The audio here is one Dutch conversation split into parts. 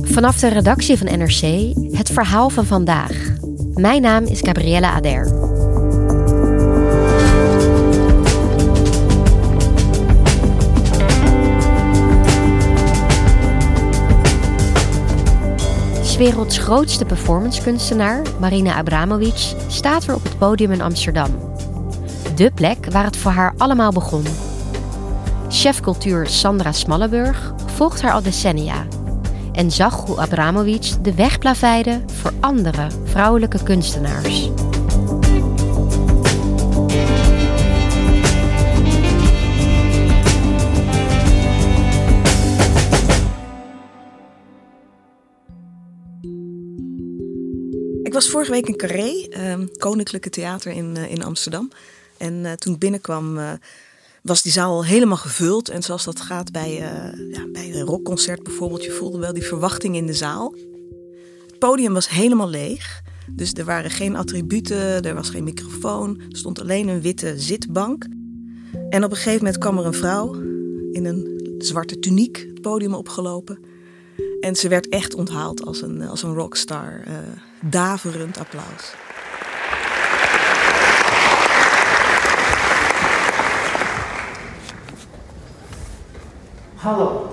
Vanaf de redactie van NRC het verhaal van vandaag. Mijn naam is Gabriella Ader. werelds grootste performancekunstenaar, Marina Abramovic, staat weer op het podium in Amsterdam. De plek waar het voor haar allemaal begon. Chef cultuur Sandra Smallenburg volgt haar al decennia en zag hoe Abramovic de weg plaveide voor andere vrouwelijke kunstenaars. Ik was vorige week in Carré, uh, Koninklijke Theater in, uh, in Amsterdam. En uh, toen ik binnenkwam eh, was die zaal helemaal gevuld. En zoals dat gaat bij, ja, bij een rockconcert bijvoorbeeld, je voelde wel die verwachting in de zaal. Het podium was helemaal leeg. Dus er waren geen attributen, er was geen microfoon. Er stond alleen een witte zitbank. En op een gegeven moment kwam er een vrouw in een zwarte tuniek het podium opgelopen. En ze werd echt onthaald als een, als een rockstar. Uh, daverend applaus. Hallo.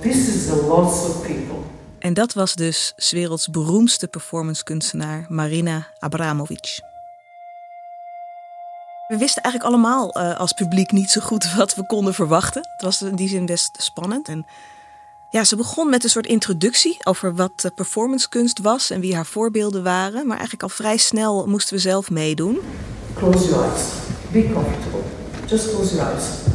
This is a lot of people. En dat was dus 's werelds beroemdste performancekunstenaar Marina Abramovic. We wisten eigenlijk allemaal uh, als publiek niet zo goed wat we konden verwachten. Het was in die zin best spannend. En ja, ze begon met een soort introductie over wat performancekunst was en wie haar voorbeelden waren. Maar eigenlijk al vrij snel moesten we zelf meedoen. Close your eyes. Be comfortable. Just close your eyes.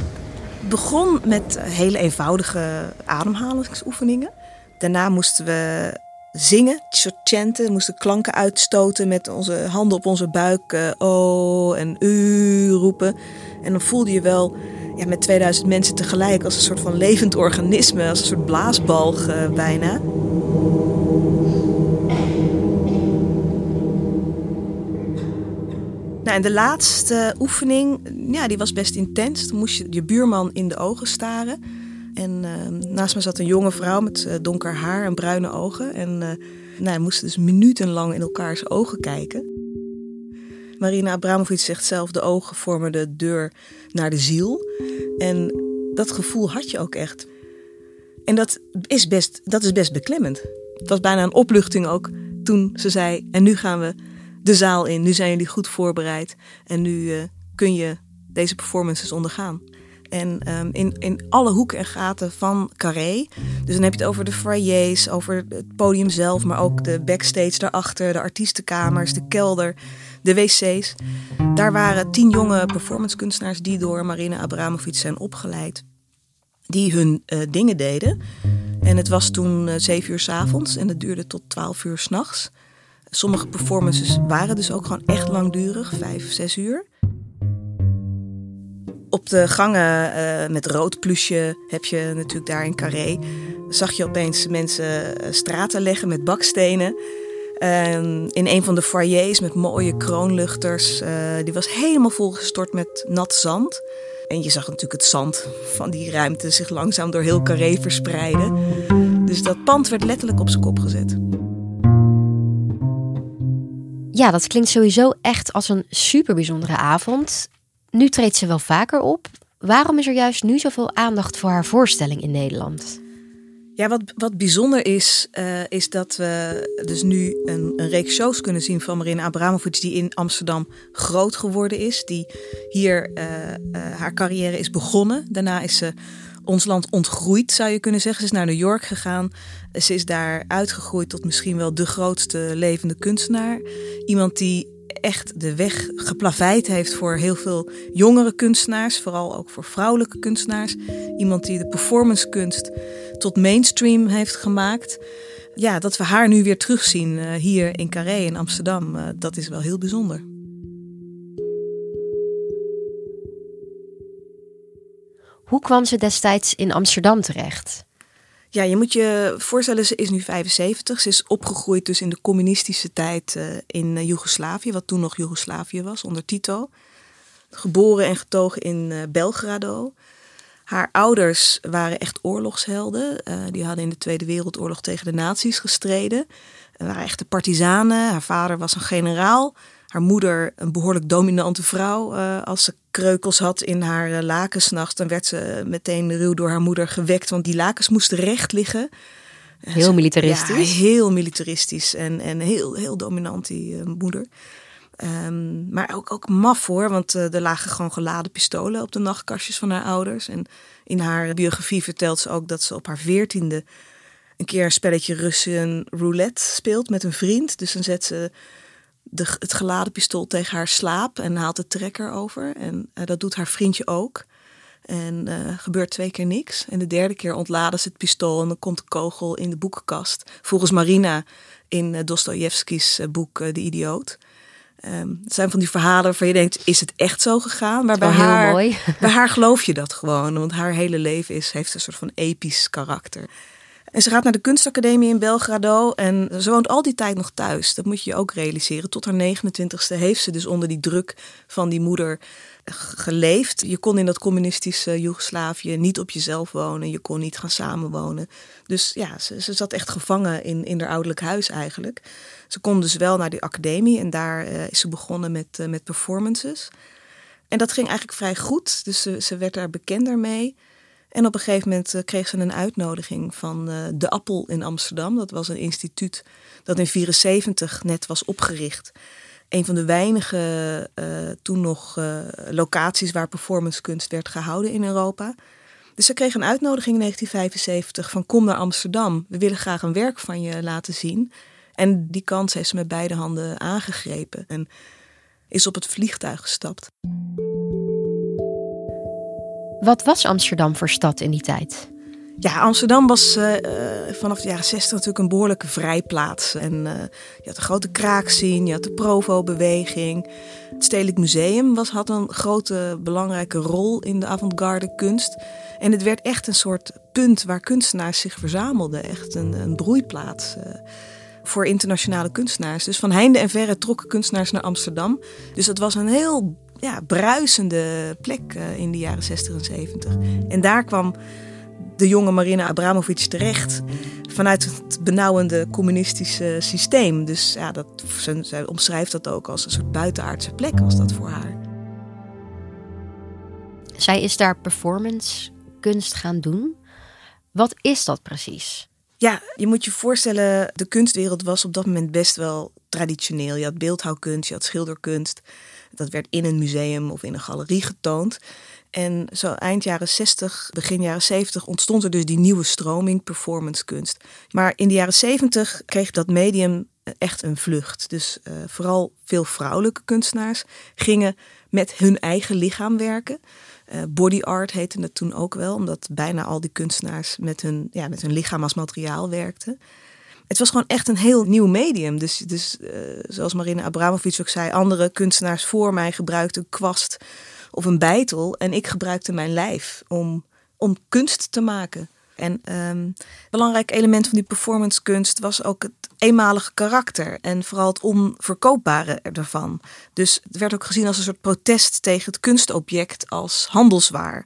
Begon met hele eenvoudige ademhalingsoefeningen. Daarna moesten we zingen, chanten, moesten klanken uitstoten met onze handen op onze buik, uh, oh en u roepen. En dan voelde je wel ja, met 2000 mensen tegelijk als een soort van levend organisme, als een soort blaasbalg uh, bijna. Nou, en de laatste oefening, ja, die was best intens. Dan moest je je buurman in de ogen staren. En uh, naast me zat een jonge vrouw met uh, donker haar en bruine ogen. En uh, nou, we moesten dus minutenlang in elkaars ogen kijken. Marina Abramovic zegt zelf: de ogen vormen de deur naar de ziel. En dat gevoel had je ook echt. En dat is best, dat is best beklemmend. Het was bijna een opluchting ook toen ze zei: En nu gaan we de zaal in. Nu zijn jullie goed voorbereid. En nu uh, kun je deze performances ondergaan. En um, in, in alle hoeken en gaten van Carré. Dus dan heb je het over de foyers, over het podium zelf, maar ook de backstage daarachter, de artiestenkamers, de kelder, de wc's. Daar waren tien jonge performancekunstenaars die door Marina Abramovic zijn opgeleid. Die hun uh, dingen deden. En het was toen uh, zeven uur s avonds en het duurde tot twaalf uur s'nachts. Sommige performances waren dus ook gewoon echt langdurig, vijf, zes uur. Op de gangen uh, met rood plusje heb je natuurlijk daar in Carré. Zag je opeens mensen straten leggen met bakstenen. Uh, in een van de foyers met mooie kroonluchters. Uh, die was helemaal volgestort met nat zand. En je zag natuurlijk het zand van die ruimte zich langzaam door heel Carré verspreiden. Dus dat pand werd letterlijk op zijn kop gezet. Ja, dat klinkt sowieso echt als een super bijzondere avond. Nu treedt ze wel vaker op. waarom is er juist nu zoveel aandacht voor haar voorstelling in Nederland? Ja, wat, wat bijzonder is, uh, is dat we dus nu een, reeks shows kunnen zien van Marina Abramovic, die in Amsterdam groot geworden is. Die hier uh, uh, haar carrière is begonnen. Daarna is ze ons land ontgroeid, zou je kunnen zeggen. Ze is naar New York gegaan. Ze is daar uitgegroeid tot misschien wel de grootste levende kunstenaar. Iemand die echt de weg geplaveid heeft voor heel veel jongere kunstenaars, vooral ook voor vrouwelijke kunstenaars. Iemand die de performancekunst tot mainstream heeft gemaakt. Ja, dat we haar nu weer terugzien uh, hier in Carré in Amsterdam, uh, dat is wel heel bijzonder. Hoe kwam ze destijds in Amsterdam terecht? Ja, je moet je voorstellen, ze is nu 75. Ze is opgegroeid dus in de communistische tijd uh, in uh, Joegoslavië, wat toen nog Joegoslavië was, onder Tito. Geboren en getogen in uh, Belgrado. Haar ouders waren echt oorlogshelden. die hadden in de Tweede Wereldoorlog tegen de nazi's gestreden. Ze waren echte partizanen. Haar vader was een generaal haar moeder een behoorlijk dominante vrouw. Uh, als ze kreukels had in haar uh, lakensnacht, dan werd ze meteen ruw door haar moeder gewekt, want die lakens moesten recht liggen. Heel militaristisch. Ja, heel militaristisch en, en heel, heel dominant, die uh, moeder. Um, maar ook, ook maf hoor, want er lagen gewoon geladen pistolen op de nachtkastjes van haar ouders. En in haar biografie vertelt ze ook dat ze op haar veertiende een keer een spelletje Russian roulette speelt met een vriend. Dus dan zet ze de, het geladen pistool tegen haar slaap en haalt de trekker over. En uh, dat doet haar vriendje ook. En uh, gebeurt twee keer niks. En de derde keer ontladen ze het pistool en dan komt de kogel in de boekenkast. Volgens Marina in uh, Dostoevsky's boek De Idioot. Um, het zijn van die verhalen waarvan je denkt, is het echt zo gegaan? Maar bij haar, bij haar geloof je dat gewoon. Want haar hele leven is, heeft een soort van episch karakter. En ze gaat naar de kunstacademie in Belgrado en ze woont al die tijd nog thuis. Dat moet je je ook realiseren. Tot haar 29ste heeft ze dus onder die druk van die moeder geleefd. Je kon in dat communistische Joegoslavië niet op jezelf wonen. Je kon niet gaan samenwonen. Dus ja, ze, zat echt gevangen in, in haar ouderlijk huis eigenlijk. Ze kon dus wel naar die academie en daar uh, is ze begonnen met, uh, met performances. En dat ging eigenlijk vrij goed. Dus ze, ze werd daar bekender mee. En op een gegeven moment eh, kreeg ze een uitnodiging van uh, De Appel in Amsterdam. Dat was een instituut dat in 74 net was opgericht. Een van de weinige uh, toen nog locaties waar performancekunst werd gehouden in Europa. Dus ze kreeg een uitnodiging in 1975 van kom naar Amsterdam. We willen graag een werk van je laten zien. En die kans heeft ze met beide handen aangegrepen en is op het vliegtuig gestapt. Wat was Amsterdam voor stad in die tijd? Ja, Amsterdam was uh, vanaf de jaren 60 natuurlijk een behoorlijke vrijplaats. En uh, je had een grote kraakzien, je had de Provo-beweging. Het Stedelijk Museum was, had een grote belangrijke rol in de avant-garde kunst. En het werd echt een soort punt waar kunstenaars zich verzamelden. Echt een, een broeiplaats voor internationale kunstenaars. Dus van heinde en verre trokken kunstenaars naar Amsterdam. Dus dat was een heel ja, bruisende plek uh, in de jaren 60 en 70. En daar kwam de jonge Marina Abramovic terecht vanuit het benauwende communistische systeem. Dus ja, dat, zij omschrijft dat ook als een soort buitenaardse plek was dat voor haar. Zij is daar performance kunst gaan doen. Wat is dat precies? Ja, je moet je voorstellen, de kunstwereld was op dat moment best wel traditioneel. Je had beeldhouwkunst, je had schilderkunst. Dat werd in een museum of in een galerie getoond. En zo eind jaren 60, begin jaren 70 ontstond er dus die nieuwe stroming performance kunst. Maar in de jaren 70 kreeg dat medium echt een vlucht. Dus uh, vooral veel vrouwelijke kunstenaars gingen met hun eigen lichaam werken. Uh, body art heette het toen ook wel, omdat bijna al die kunstenaars met hun, ja, met hun lichaam als materiaal werkten het was gewoon echt een heel nieuw medium. Dus, dus uh, zoals Marina Abramovic ook zei, andere kunstenaars voor mij gebruikten een kwast of een bijtel. En ik gebruikte mijn lijf om, om kunst te maken. En um, belangrijk element van die performancekunst was ook het eenmalige karakter en vooral het onverkoopbare ervan. Dus het werd ook gezien als een soort protest tegen het kunstobject als handelswaar.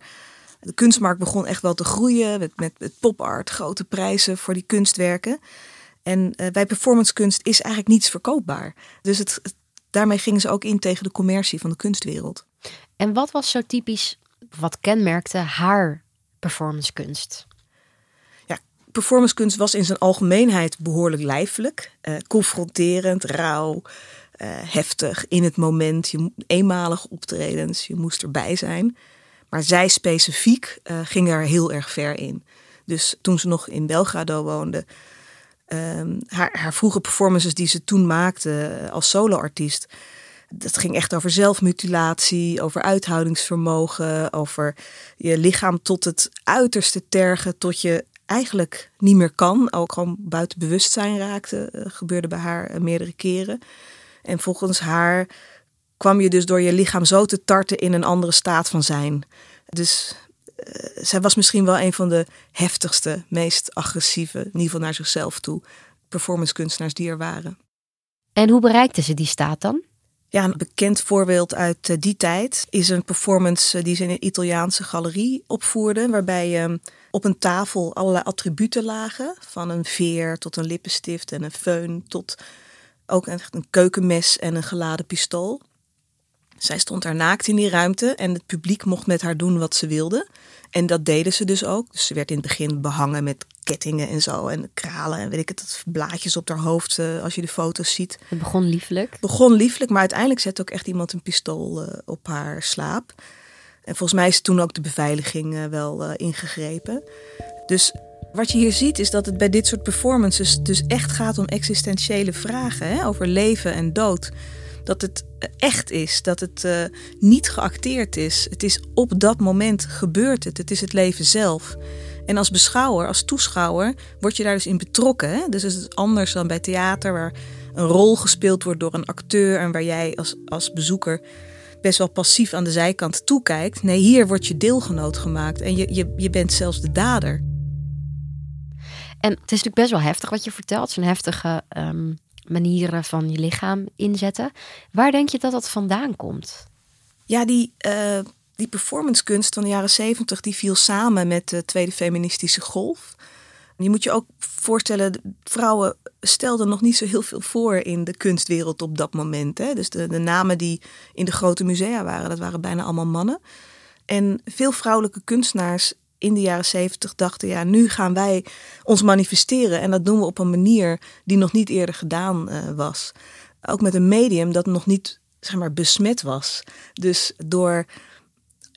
De kunstmarkt begon echt wel te groeien met, met, met pop art, grote prijzen voor die kunstwerken. En uh, bij performancekunst is eigenlijk niets verkoopbaar. Dus het, daarmee gingen ze ook in tegen de commercie van de kunstwereld. En wat was zo typisch Wat kenmerkte haar performancekunst? Performancekunst was in zijn algemeenheid behoorlijk lijfelijk, uh, confronterend, rauw, uh, heftig, in het moment. Je eenmalig optredens, je moest erbij zijn. Maar zij specifiek uh, ging daar heel erg ver in. Dus toen ze nog in Belgrado woonde, um, haar, haar vroege performances die ze toen maakte als soloartiest, dat ging echt over zelfmutilatie, over uithoudingsvermogen, over je lichaam tot het uiterste tergen, tot je eigenlijk niet meer kan. Ook gewoon buiten bewustzijn raakte, uh, gebeurde bij haar uh, meerdere keren. En volgens haar kwam je dus door je lichaam zo te tarten in een andere staat van zijn. Dus uh, zij was misschien wel een van de heftigste, meest agressieve, in ieder geval naar zichzelf toe, performancekunstenaars die er waren. En hoe bereikte ze die staat dan? Ja, een bekend voorbeeld uit die tijd is een performance die ze in een Italiaanse galerie opvoerde, waarbij uh, op een tafel allerlei attributen lagen, van een veer tot een lippenstift en een föhn tot ook echt een keukenmes en een geladen pistool. Zij stond daar naakt in die ruimte en het publiek mocht met haar doen wat ze wilde. En dat deden ze dus ook. Dus ze werd in het begin behangen met kettingen en zo. En kralen en weet ik het, blaadjes op haar hoofd uh, als je de foto's ziet. Het begon lieflijk. Begon lieflijk, maar uiteindelijk zette ook echt iemand een pistool uh, op haar slaap. En volgens mij is toen ook de beveiliging uh, wel ingegrepen. Dus wat je hier ziet is dat het bij dit soort performances dus echt gaat om existentiële vragen. Hè? Over leven en dood dat het echt is, dat het niet geacteerd is. Het is op dat moment gebeurt het. Het is het leven zelf. En als beschouwer, als toeschouwer, word je daar dus in betrokken. Hè? Dus het is anders dan bij theater, waar een rol gespeeld wordt door een acteur en waar jij als, als bezoeker best wel passief aan de zijkant toekijkt. Nee, hier word je deelgenoot gemaakt en je, je, je bent zelfs de dader. En het is natuurlijk best wel heftig wat je vertelt. Zo'n heftige um, manieren van je lichaam inzetten. Waar denk je dat dat vandaan komt? Ja, die, uh, die performancekunst van de jaren zeventig die viel samen met de tweede feministische golf. Je moet je ook voorstellen, vrouwen stelden nog niet zo heel veel voor in de kunstwereld op dat moment. Hè? Dus de, namen die in de grote musea waren, dat waren bijna allemaal mannen. En veel vrouwelijke kunstenaars in de jaren zeventig dachten, ja, nu gaan wij ons manifesteren. En dat doen we op een manier die nog niet eerder gedaan uh, was. Ook met een medium dat nog niet, zeg maar, besmet was. Dus door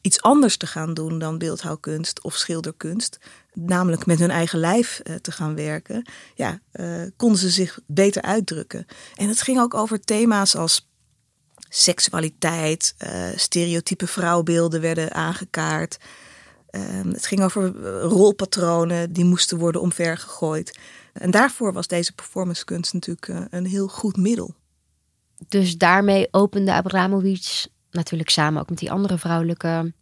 iets anders te gaan doen dan beeldhouwkunst of schilderkunst, namelijk met hun eigen lijf uh, te gaan werken, ja, uh, konden ze zich beter uitdrukken. En het ging ook over thema's als seksualiteit, stereotype vrouwbeelden werden aangekaart. Um, het ging over rolpatronen die moesten worden omvergegooid. En daarvoor was deze performancekunst natuurlijk een heel goed middel. Dus daarmee opende Abramovic, natuurlijk samen ook met die andere vrouwelijke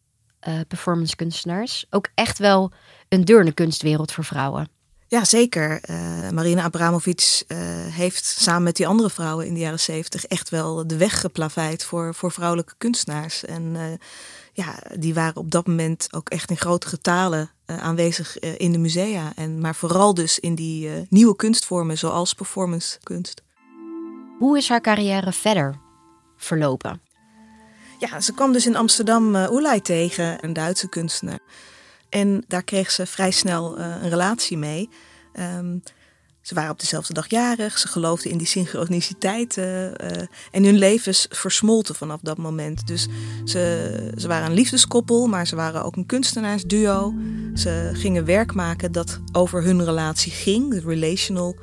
uh, performancekunstenaars, ook echt wel een deur in de kunstwereld voor vrouwen. Ja, zeker. Uh, Marina Abramovic uh, heeft samen met die andere vrouwen in de jaren zeventig echt wel de weg geplaveid voor, voor vrouwelijke kunstenaars. En uh, ja, die waren op dat moment ook echt in grote getalen aanwezig in de musea. En, maar vooral dus in die nieuwe kunstvormen zoals performancekunst. Hoe is haar carrière verder verlopen? Ja, ze kwam dus in Amsterdam Oelai tegen, een Duitse kunstenaar. En daar kreeg ze vrij snel uh, een relatie mee. Um, ze waren op dezelfde dag jarig, ze geloofden in die synchroniciteit. Uh, uh, en hun levens versmolten vanaf dat moment. Dus ze, ze waren een liefdeskoppel, maar ze waren ook een kunstenaarsduo. Ze gingen werk maken dat over hun relatie ging. Relational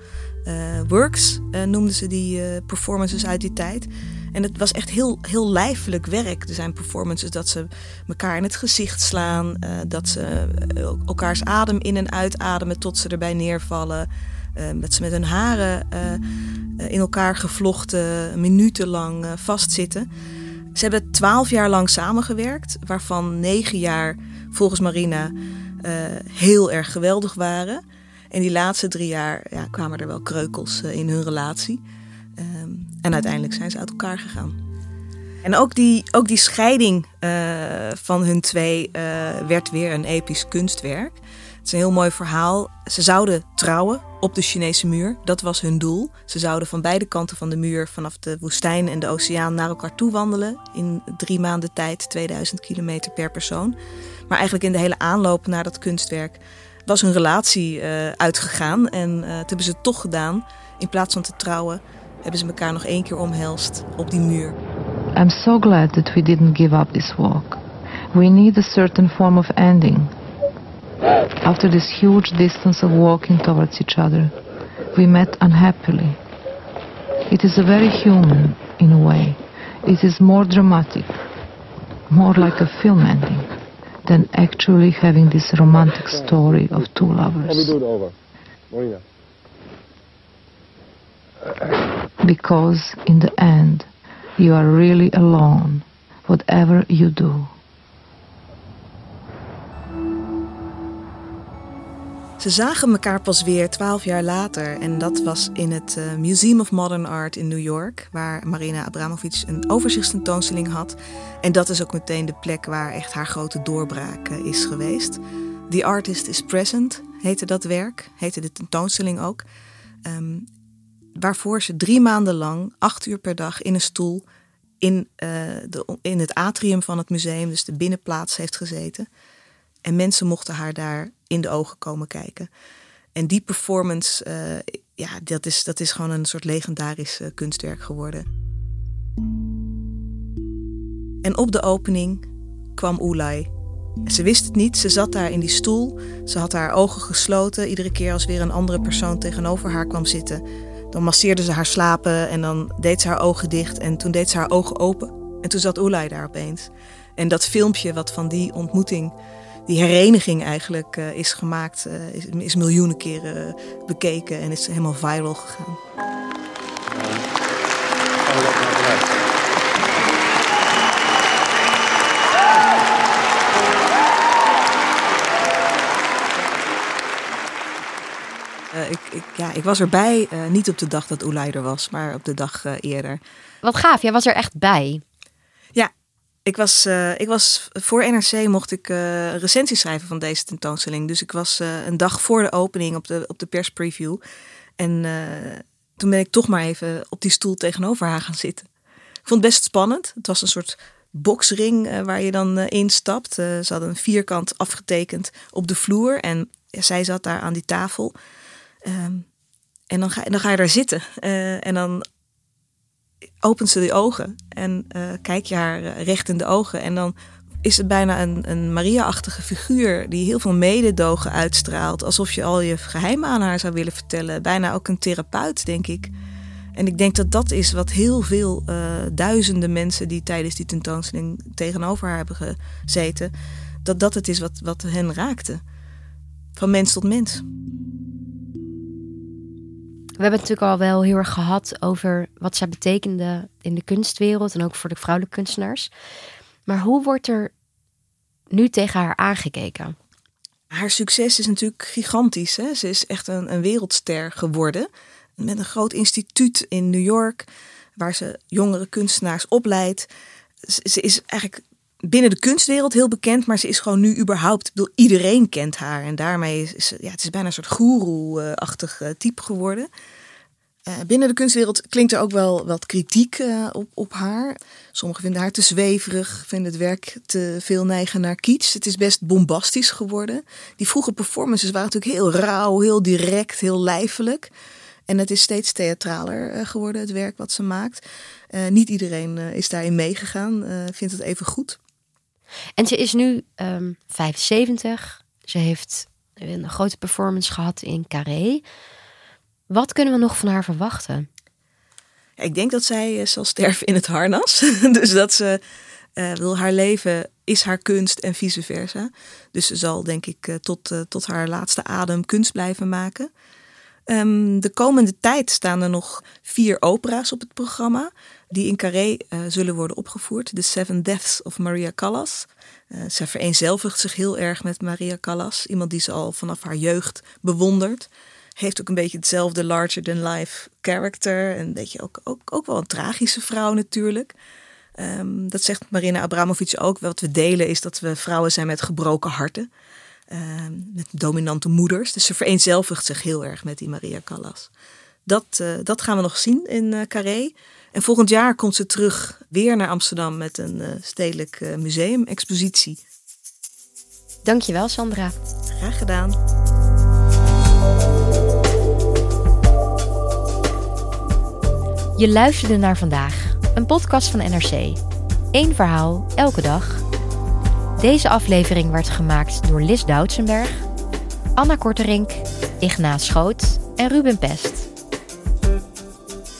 works noemden ze die performances uit die tijd. En het was echt heel, heel lijfelijk werk. Er zijn performances dat ze elkaar in het gezicht slaan. Uh, dat ze uh, elkaars adem in en uitademen tot ze erbij neervallen. Uh, dat ze met hun haren in elkaar gevlochten minutenlang vastzitten. Ze hebben twaalf jaar lang samengewerkt, waarvan negen jaar volgens Marina heel erg geweldig waren. En die laatste drie jaar ja, kwamen er wel kreukels in hun relatie. Um, en uiteindelijk zijn ze uit elkaar gegaan. En ook die, ook die scheiding uh, van hun twee uh, werd weer een episch kunstwerk. Het is een heel mooi verhaal. Ze zouden trouwen op de Chinese muur. Dat was hun doel. Ze zouden van beide kanten van de muur vanaf de woestijn en de oceaan naar elkaar toe wandelen. In drie maanden tijd, 2000 kilometer per persoon. Maar eigenlijk in de hele aanloop naar dat kunstwerk was hun relatie uh, uitgegaan. En dat hebben ze toch gedaan. In plaats van te trouwen hebben ze elkaar nog één keer omhelst op die muur. I'm so glad that we didn't give up this walk. We need a certain form of ending. After this huge distance of walking towards each other, we met unhappily. It is a very human, in a way. It is more dramatic, more like a film ending, than actually having this romantic story of two lovers. Because in the end, you are really alone, whatever you do. Ze zagen elkaar pas weer twaalf jaar later. En dat was in het uh, Museum of Modern Art in New York, waar Marina Abramovic een overzichtstentoonstelling had. En dat is ook meteen de plek waar echt haar grote doorbraak uh, is geweest. The Artist is Present heette dat werk, heette de tentoonstelling ook. Um, waarvoor ze drie maanden lang, acht uur per dag in een stoel in, uh, de, in het atrium van het museum, dus de binnenplaats, heeft gezeten. En mensen mochten haar daar in de ogen komen kijken. En die performance, uh, ja, dat is, dat is gewoon een soort legendarisch uh, kunstwerk geworden. En op de opening kwam Oelai. Ze wist het niet, ze zat daar in die stoel. Ze had haar ogen gesloten. Iedere keer als weer een andere persoon tegenover haar kwam zitten, dan masseerde ze haar slapen en dan deed ze haar ogen dicht. En toen deed ze haar ogen open. En toen zat Oelai daar opeens. En dat filmpje wat van die ontmoeting die hereniging eigenlijk uh, is gemaakt, uh, is, miljoenen keren bekeken en is helemaal viral gegaan. Ja, ik was erbij, niet op de dag dat Oelai er was, maar op de dag eerder. Wat gaaf, jij was er echt bij. Ja, ik was, uh, ik was voor NRC mocht ik een recensie schrijven van deze tentoonstelling. Dus ik was een dag voor de opening op de, op de perspreview. En toen ben ik toch maar even op die stoel tegenover haar gaan zitten. Ik vond het best spannend. Het was een soort boksring waar je dan instapt. ze hadden een vierkant afgetekend op de vloer. En zij zat daar aan die tafel. Ehm, en dan ga, dan ga je daar zitten. en dan opent ze die ogen en uh, kijk je haar eh, recht in de ogen. En dan is het bijna een, een Maria-achtige figuur die heel veel mededogen uitstraalt. Alsof je al je geheimen aan haar zou willen vertellen. Bijna ook een therapeut, denk ik. En ik denk dat dat is wat heel veel duizenden mensen die tijdens die tentoonstelling tegenover haar hebben gezeten, dat dat het is wat, wat hen raakte. Van mens tot mens. We hebben het natuurlijk al wel heel erg gehad over wat zij betekende in de kunstwereld en ook voor de vrouwelijke kunstenaars. Maar hoe wordt er nu tegen haar aangekeken? Haar succes is natuurlijk gigantisch. Hè? Ze is echt een, een wereldster geworden. Met een groot instituut in New York, waar ze jongere kunstenaars opleidt. Ze is eigenlijk binnen de kunstwereld heel bekend, maar ze is gewoon nu überhaupt, bedoel, iedereen kent haar. En daarmee is ja, het is bijna een soort goeroe-achtig uh, type geworden. Uh, binnen de kunstwereld klinkt er ook wel wat kritiek uh, op, op haar. Sommigen vinden haar te zweverig, vinden het werk te veel neigen naar kitsch. Het is best bombastisch geworden. Die vroege performances waren natuurlijk heel rauw, heel direct, heel lijfelijk. En het is steeds theatraler geworden, het werk wat ze maakt. niet iedereen is daarin meegegaan, vindt het even goed. En ze is nu um, ehm, 75. Ze heeft een grote performance gehad in Carré. Wat kunnen we nog van haar verwachten? Ik denk dat zij eh, zal sterven in het harnas. dus dat ze uh, wil haar leven is haar kunst en vice versa. Dus ze zal denk ik uh, tot, tot haar laatste adem kunst blijven maken. Um, de komende tijd staan er nog vier opera's op het programma die in Carré uh, zullen worden opgevoerd. The Seven Deaths of Maria Callas. Uh, zij vereenzelvigt zich heel erg met Maria Callas. Iemand die ze al vanaf haar jeugd bewondert. Heeft ook een beetje hetzelfde larger-than-life character. En een beetje ook, ook, ook wel een tragische vrouw natuurlijk. Ehm, dat zegt Marina Abramovic ook. Wat we delen is dat we vrouwen zijn met gebroken harten. Ehm, met dominante moeders. Dus ze vereenzelvigt zich heel erg met die Maria Callas. Dat, eh, dat gaan we nog zien in Carré. En volgend jaar komt ze terug weer naar Amsterdam met een uh, stedelijk museum-expositie. Dankjewel, Sandra. Graag gedaan. Je luisterde naar vandaag, een podcast van NRC. Eén verhaal, elke dag. Deze aflevering werd gemaakt door Lis Doutsenberg, Anna Korterink, Ignaat Schoot en Ruben Pest.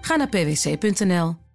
Ga naar pwc.nl.